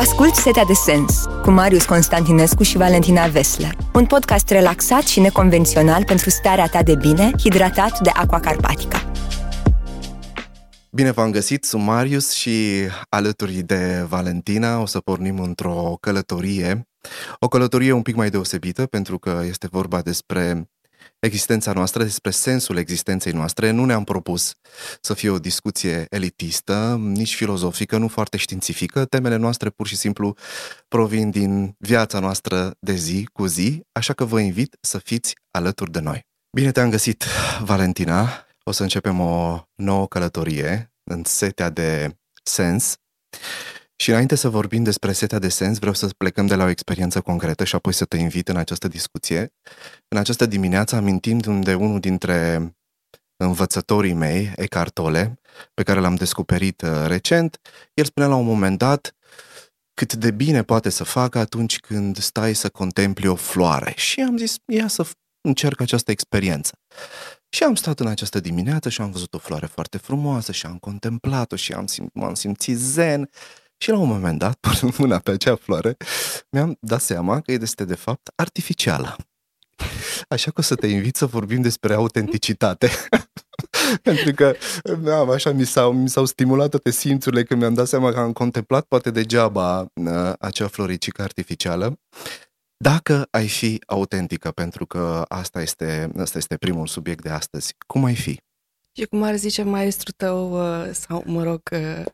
Ascult Setea de Sens cu Marius Constantinescu și Valentina Vesler. Un podcast relaxat și neconvențional pentru starea ta de bine, hidratat de Aqua Carpatica. Bine v-am găsit, sunt Marius și alături de Valentina o să pornim într-o călătorie. O călătorie un pic mai deosebită pentru că este vorba despre existența noastră, despre sensul existenței noastre. Nu ne-am propus să fie o discuție elitistă, nici filozofică, nu foarte științifică. Temele noastre pur și simplu provin din viața noastră de zi cu zi, așa că vă invit să fiți alături de noi. Bine te-am găsit, Valentina. O să începem o nouă călătorie în setea de sens. Și înainte să vorbim despre setea de sens, vreau să plecăm de la o experiență concretă și apoi să te invit în această discuție. În această dimineață amintim de unul dintre învățătorii mei, Eckhart Tolle, pe care l-am descoperit uh, recent. El spunea la un moment dat cât de bine poate să facă atunci când stai să contempli o floare. Și am zis, ia să încerc această experiență. Și am stat în această dimineață și am văzut o floare foarte frumoasă și am contemplat-o și am sim- m-am simțit zen și la un moment dat, punând mâna pe acea floare, mi-am dat seama că este de fapt artificială. Așa că o să te invit să vorbim despre autenticitate. Pentru că da, așa mi s-au, mi s-au stimulat toate simțurile când mi-am dat seama că am contemplat poate degeaba uh, acea floricică artificială. Dacă ai fi autentică, pentru că asta este, asta este primul subiect de astăzi, cum ai fi? Și cum ar zice maestrul tău, uh, sau mă rog, uh,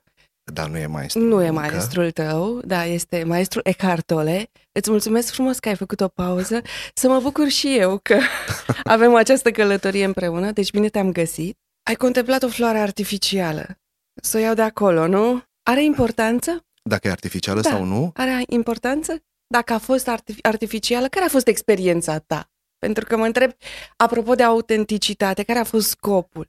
dar nu e maestru. Nu e maestrul tău, da, este maestru Eckhart Tolle. Îți mulțumesc frumos că ai făcut o pauză. Să mă bucur și eu că avem această călătorie împreună. Deci bine te-am găsit. Ai contemplat o floare artificială. Să o iau de acolo, nu? Are importanță? Dacă e artificială da. sau nu? Are importanță? Dacă a fost artif- artificială, care a fost experiența ta? Pentru că mă întreb, apropo de autenticitate, care a fost scopul?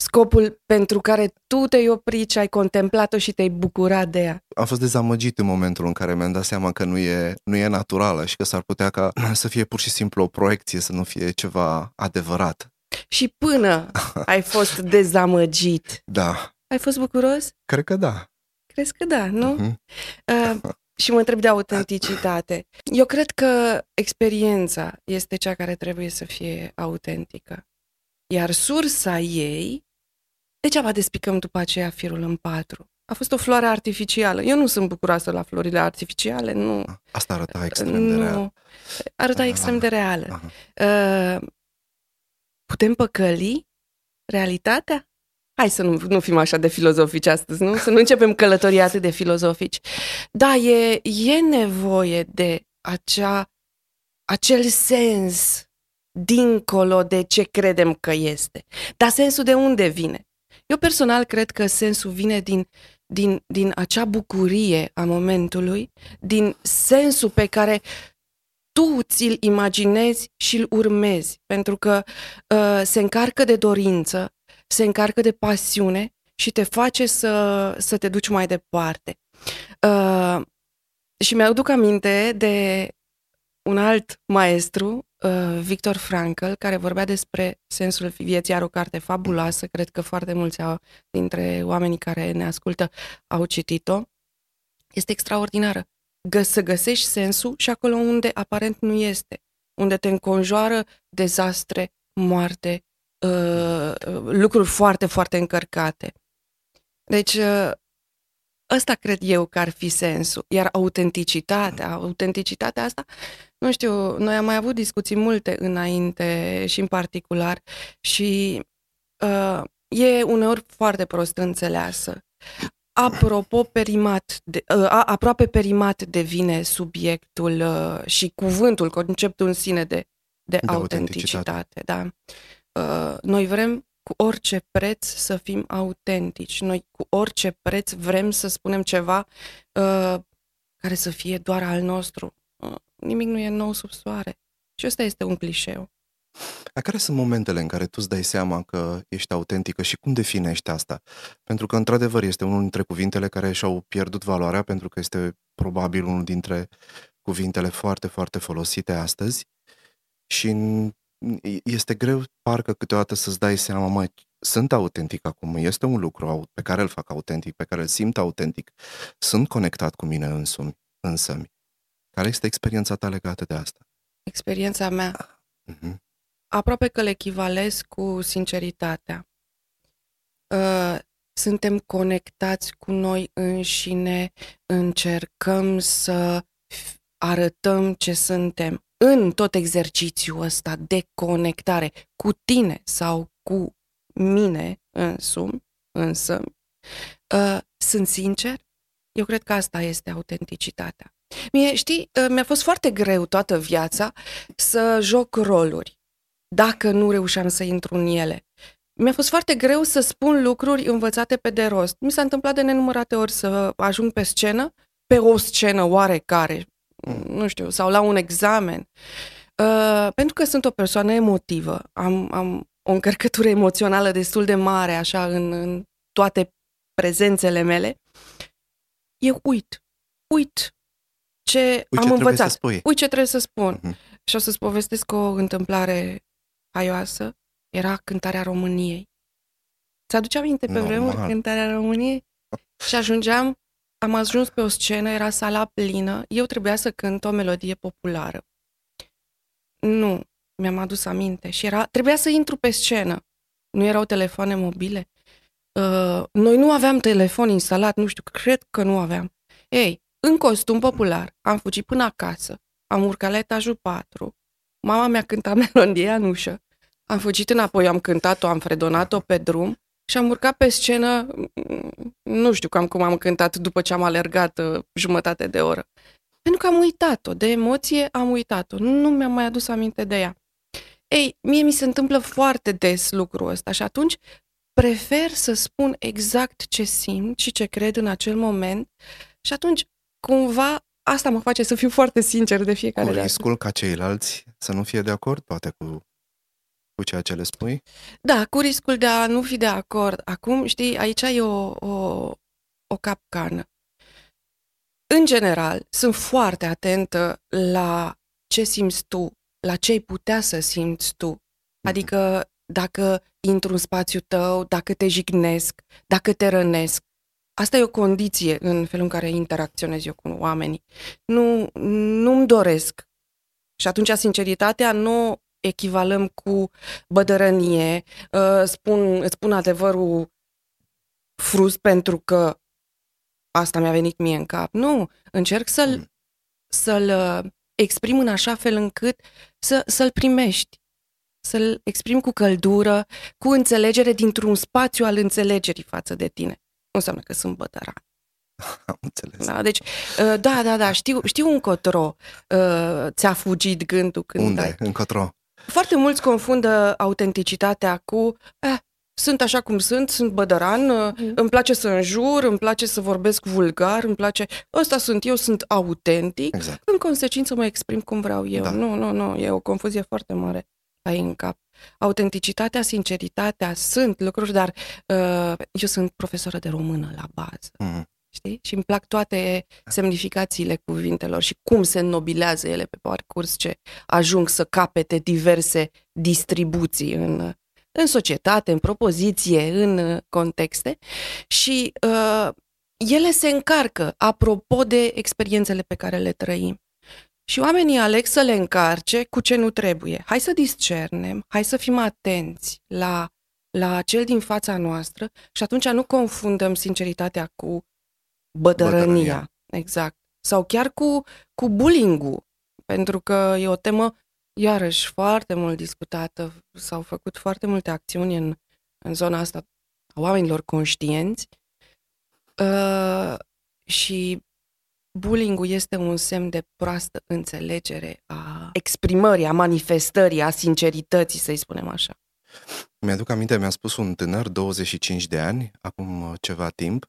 Scopul pentru care tu te-ai oprit și ai contemplat-o și te-ai bucurat de ea? Am fost dezamăgit în momentul în care mi-am dat seama că nu e, nu e naturală și că s-ar putea ca să fie pur și simplu o proiecție, să nu fie ceva adevărat. Și până ai fost dezamăgit, da. ai fost bucuros? Cred că da. Crezi că da, nu? Uh-huh. Uh, și mă întreb de autenticitate. Eu cred că experiența este cea care trebuie să fie autentică. Iar sursa ei Degeaba despicăm după aceea firul în patru. A fost o floare artificială. Eu nu sunt bucuroasă la florile artificiale, nu. Asta arăta extrem de real. Arăta extrem de reală. Uh, putem păcăli realitatea? Hai să nu, nu fim așa de filozofici astăzi, nu? Să nu începem călătoria atât de filozofici. Da, e, e nevoie de acea, acel sens dincolo de ce credem că este. Dar sensul de unde vine? Eu personal cred că sensul vine din, din, din acea bucurie a momentului, din sensul pe care tu ți-l imaginezi și îl urmezi, pentru că uh, se încarcă de dorință, se încarcă de pasiune și te face să, să te duci mai departe. Uh, și mi-aduc aminte de un alt maestru uh, Victor Frankl, care vorbea despre sensul vieții, are o carte fabuloasă, cred că foarte mulți au, dintre oamenii care ne ascultă au citit-o. Este extraordinară. Gă- să găsești sensul și acolo unde aparent nu este, unde te înconjoară dezastre, moarte, uh, lucruri foarte, foarte încărcate. Deci, uh, ăsta cred eu că ar fi sensul. Iar autenticitatea, autenticitatea asta nu știu, noi am mai avut discuții multe înainte și în particular și uh, e uneori foarte prost înțeleasă. Apropo, perimat, de, uh, aproape perimat devine subiectul uh, și cuvântul, conceptul în sine de, de, de autenticitate. autenticitate. Da. Uh, noi vrem cu orice preț să fim autentici. Noi cu orice preț vrem să spunem ceva uh, care să fie doar al nostru nimic nu e nou sub soare. Și ăsta este un clișeu. A care sunt momentele în care tu îți dai seama că ești autentică și cum definești asta? Pentru că, într-adevăr, este unul dintre cuvintele care și-au pierdut valoarea, pentru că este probabil unul dintre cuvintele foarte, foarte folosite astăzi și este greu, parcă, câteodată să-ți dai seama, mă, sunt autentic acum, este un lucru pe care îl fac autentic, pe care îl simt autentic, sunt conectat cu mine însumi, însă. Care este experiența ta legată de asta? Experiența mea? Uh-huh. Aproape că le echivalez cu sinceritatea. Uh, suntem conectați cu noi înșine, încercăm să arătăm ce suntem în tot exercițiul ăsta de conectare cu tine sau cu mine însumi, însă, uh, sunt sincer, eu cred că asta este autenticitatea. Mie, știi, uh, mi-a fost foarte greu toată viața să joc roluri, dacă nu reușeam să intru în ele. Mi-a fost foarte greu să spun lucruri învățate pe de rost. Mi s-a întâmplat de nenumărate ori să ajung pe scenă, pe o scenă oarecare, nu știu, sau la un examen. Uh, pentru că sunt o persoană emotivă, am, am o încărcătură emoțională destul de mare, așa, în, în toate prezențele mele, eu uit, uit ce Ui, am ce învățat. Să spui. Ui ce trebuie să spun. Uh-huh. Și o să-ți povestesc o întâmplare haioasă. Era cântarea României. Ți-aduce aminte pe Normal. vremuri cântarea României? Și ajungeam, am ajuns pe o scenă, era sala plină, eu trebuia să cânt o melodie populară. Nu, mi-am adus aminte și era, trebuia să intru pe scenă. Nu erau telefoane mobile. Uh, noi nu aveam telefon instalat, nu știu, cred că nu aveam. Ei, în costum popular, am fugit până acasă, am urcat la etajul 4, mama mi-a cântat melodia în ușă, am fugit înapoi, am cântat-o, am fredonat-o pe drum și am urcat pe scenă, mm, nu știu cam cum am cântat după ce am alergat uh, jumătate de oră. Pentru că am uitat-o, de emoție am uitat-o, nu mi-am mai adus aminte de ea. Ei, mie mi se întâmplă foarte des lucrul ăsta și atunci prefer să spun exact ce simt și ce cred în acel moment și atunci cumva asta mă face să fiu foarte sincer de fiecare dată. Cu riscul ca ceilalți să nu fie de acord, poate, cu, cu ceea ce le spui? Da, cu riscul de a nu fi de acord. Acum, știi, aici e o, o, o capcană. În general, sunt foarte atentă la ce simți tu, la ce ai putea să simți tu. Mhm. Adică dacă intru în spațiul tău, dacă te jignesc, dacă te rănesc. Asta e o condiție în felul în care interacționez eu cu oamenii. Nu, nu-mi doresc. Și atunci sinceritatea nu echivalăm cu bădărănie, uh, spun, îți spun adevărul frust pentru că asta mi-a venit mie în cap. Nu, încerc să-l, mm. să-l uh, exprim în așa fel încât să, să-l primești, să-l exprim cu căldură, cu înțelegere dintr-un spațiu al înțelegerii față de tine. Nu înseamnă că sunt bătăran. Am înțeles. Da, deci, uh, da, da, da, știu, știu încotro uh, ți-a fugit gândul când Unde? Ai... Încotro? Foarte mulți confundă autenticitatea cu eh, sunt așa cum sunt, sunt bădăran, mm. îmi place să înjur, îmi place să vorbesc vulgar, îmi place... Ăsta sunt eu, sunt autentic, exact. în consecință mă exprim cum vreau eu. Da. Nu, nu, nu, e o confuzie foarte mare ai în cap. Autenticitatea, sinceritatea sunt lucruri, dar uh, eu sunt profesoră de română la bază. Mm. Știi? Și îmi plac toate semnificațiile cuvintelor și cum se înnobilează ele pe parcurs, ce ajung să capete diverse distribuții în în societate, în propoziție, în uh, contexte și uh, ele se încarcă apropo de experiențele pe care le trăim. Și oamenii aleg să le încarce cu ce nu trebuie. Hai să discernem, hai să fim atenți la, la cel din fața noastră și atunci nu confundăm sinceritatea cu bădărănia. bădărănia. Exact. Sau chiar cu, cu bullying-ul, pentru că e o temă iarăși foarte mult discutată, s-au făcut foarte multe acțiuni în, în zona asta a oamenilor conștienți uh, și bullying este un semn de proastă înțelegere a exprimării, a manifestării, a sincerității, să-i spunem așa. Mi-aduc aminte, mi-a spus un tânăr, 25 de ani, acum ceva timp,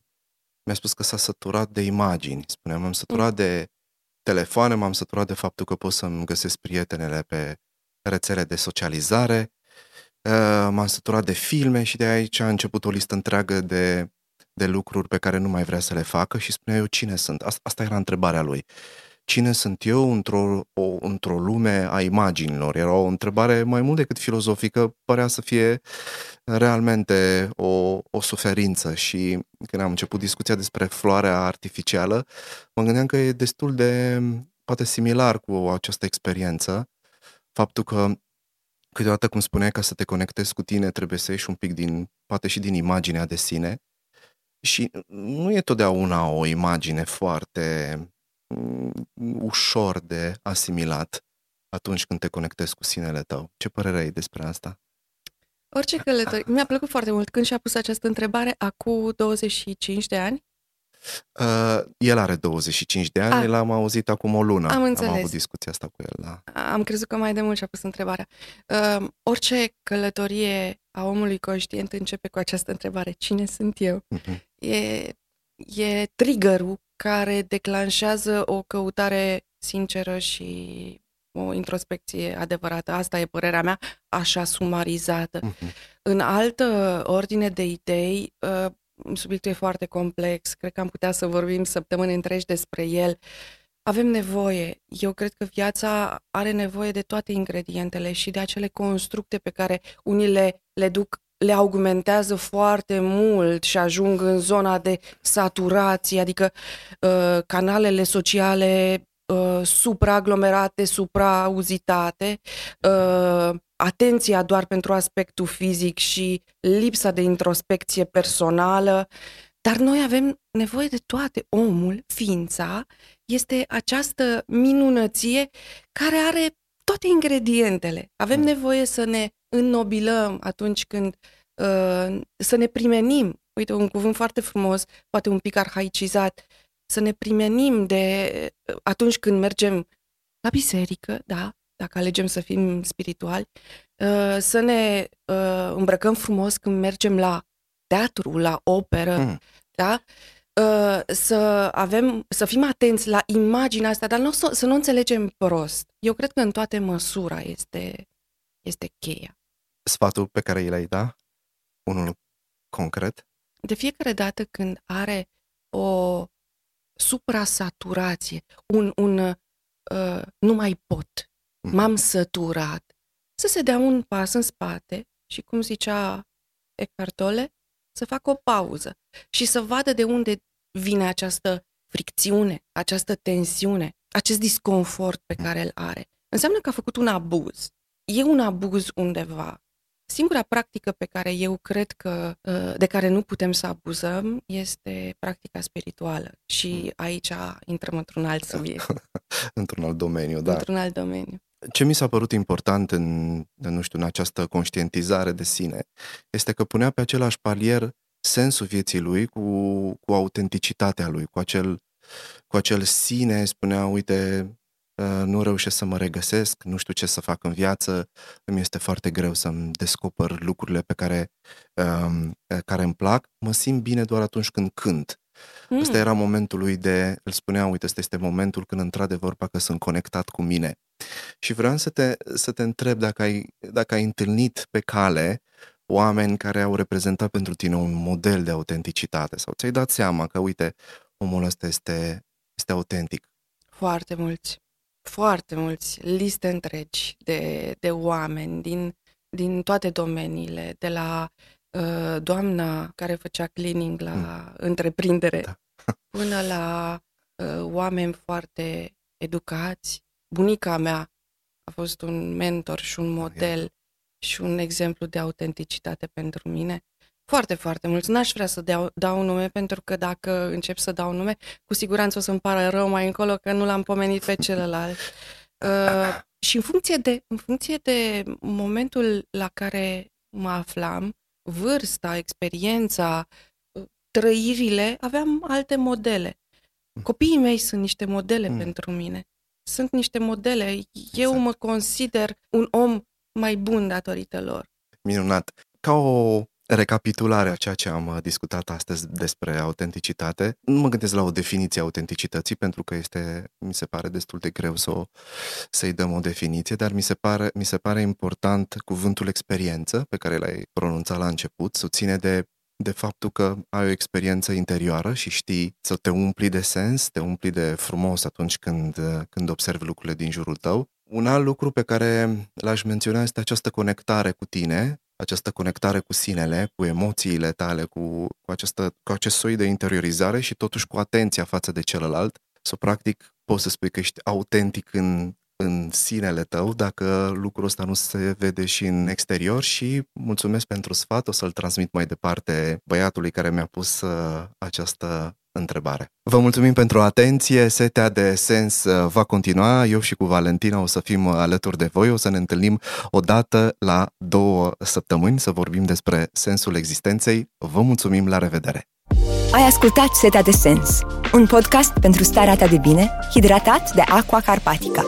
mi-a spus că s-a săturat de imagini. Spuneam, am săturat mm. de telefoane, m-am săturat de faptul că pot să-mi găsesc prietenele pe rețele de socializare, uh, m-am săturat de filme și de aici a început o listă întreagă de, de lucruri pe care nu mai vrea să le facă și spunea eu cine sunt. Asta, asta era întrebarea lui. cine sunt eu într-o, o, într-o lume a imaginilor. Era o întrebare mai mult decât filozofică, părea să fie realmente o, o suferință și când am început discuția despre floarea artificială, mă gândeam că e destul de, poate similar cu această experiență, faptul că câteodată, cum spuneai, ca să te conectezi cu tine, trebuie să ieși un pic din, poate și din imaginea de sine și nu e totdeauna o imagine foarte mm, ușor de asimilat atunci când te conectezi cu sinele tău. Ce părere ai despre asta? Orice călătorie. Mi-a plăcut foarte mult când și-a pus această întrebare acum 25 de ani. Uh, el are 25 de ani, ah. l-am auzit acum o lună. Am înțeles. Am avut discuția asta cu el. Da. Am crezut că mai de mult și-a pus întrebarea. Uh, orice călătorie a omului conștient începe cu această întrebare. Cine sunt eu? Uh-huh. E, e triggerul care declanșează o căutare sinceră și o introspecție adevărată. Asta e părerea mea, așa sumarizată. Uh-huh. În altă ordine de idei, uh, subiectul e foarte complex, cred că am putea să vorbim săptămâni întregi despre el. Avem nevoie, eu cred că viața are nevoie de toate ingredientele și de acele constructe pe care unii le, le duc le augmentează foarte mult și ajung în zona de saturație, adică uh, canalele sociale uh, supraaglomerate, supraauzitate, uh, atenția doar pentru aspectul fizic și lipsa de introspecție personală, dar noi avem nevoie de toate. Omul, ființa, este această minunăție care are toate ingredientele. Avem mm. nevoie să ne înnobilăm atunci când uh, să ne primenim. Uite, un cuvânt foarte frumos, poate un pic arhaicizat, să ne primenim de atunci când mergem la biserică, da, dacă alegem să fim spirituali, uh, să ne uh, îmbrăcăm frumos când mergem la teatru, la operă, mm. da? Uh, să avem, să fim atenți la imaginea asta, dar nu, să nu înțelegem prost. Eu cred că în toate măsura este, este cheia. Sfatul pe care îl ai da? Unul concret? De fiecare dată când are o suprasaturație, un, un uh, nu mai pot, Mhm. m-am săturat, să se dea un pas în spate și, cum zicea Eckhart Tolle, să facă o pauză și să vadă de unde vine această fricțiune, această tensiune, acest disconfort pe care îl are. Înseamnă că a făcut un abuz. E un abuz undeva. Singura practică pe care eu cred că uh, de care nu putem să abuzăm este practica spirituală și aici intrăm într-un alt subiect. într-un alt domeniu, da. Într-un alt domeniu. Ce mi s-a părut important în, nu știu, în această conștientizare de sine este că punea pe același palier sensul vieții lui cu, cu autenticitatea lui, cu acel, cu acel sine, spunea, uite, ă, nu reușesc să mă regăsesc, nu știu ce să fac în viață, îmi este foarte greu să-mi descoper lucrurile pe care, um, care îmi plac, mă simt bine doar atunci când cânt. Mm. Ăsta era momentul lui de, îl spunea, uite, ăsta este momentul când într-adevăr parcă sunt conectat cu mine. Și vreau să te, să te întreb dacă ai, dacă ai întâlnit pe cale oameni care au reprezentat pentru tine un model de autenticitate sau ți-ai dat seama că, uite, omul ăsta este, este autentic. Foarte mulți. Foarte mulți. Liste întregi de, de oameni din, din toate domeniile, de la uh, doamna care făcea cleaning la mm. întreprindere da. până la uh, oameni foarte educați, bunica mea a fost un mentor și un model și un exemplu de autenticitate pentru mine. Foarte, foarte mulți. N-aș vrea să dau, dau nume, pentru că dacă încep să dau nume, cu siguranță o să-mi pară rău mai încolo că nu l-am pomenit pe celălalt. Uh, și în funcție, de, în funcție de momentul la care mă aflam, vârsta, experiența, trăirile, aveam alte modele. Copiii mei sunt niște modele mm. pentru mine sunt niște modele. Eu exact. mă consider un om mai bun datorită lor. Minunat. Ca o recapitulare a ceea ce am uh, discutat astăzi despre autenticitate, nu mă gândesc la o definiție a autenticității, pentru că este, mi se pare destul de greu să o, să-i dăm o definiție, dar mi se, pare, mi se pare important cuvântul experiență, pe care l-ai pronunțat la început, susține de de faptul că ai o experiență interioară și știi să te umpli de sens, te umpli de frumos atunci când, când observi lucrurile din jurul tău. Un alt lucru pe care l-aș menționa este această conectare cu tine, această conectare cu sinele, cu emoțiile tale, cu, cu, această, cu acest soi de interiorizare și totuși cu atenția față de celălalt. Să, practic, poți să spui că ești autentic în în sinele tău dacă lucrul ăsta nu se vede și în exterior și mulțumesc pentru sfat, o să-l transmit mai departe băiatului care mi-a pus uh, această întrebare. Vă mulțumim pentru atenție, setea de sens uh, va continua, eu și cu Valentina o să fim alături de voi, o să ne întâlnim o dată la două săptămâni să vorbim despre sensul existenței. Vă mulțumim, la revedere! Ai ascultat Setea de Sens, un podcast pentru starea ta de bine, hidratat de Aqua Carpatica.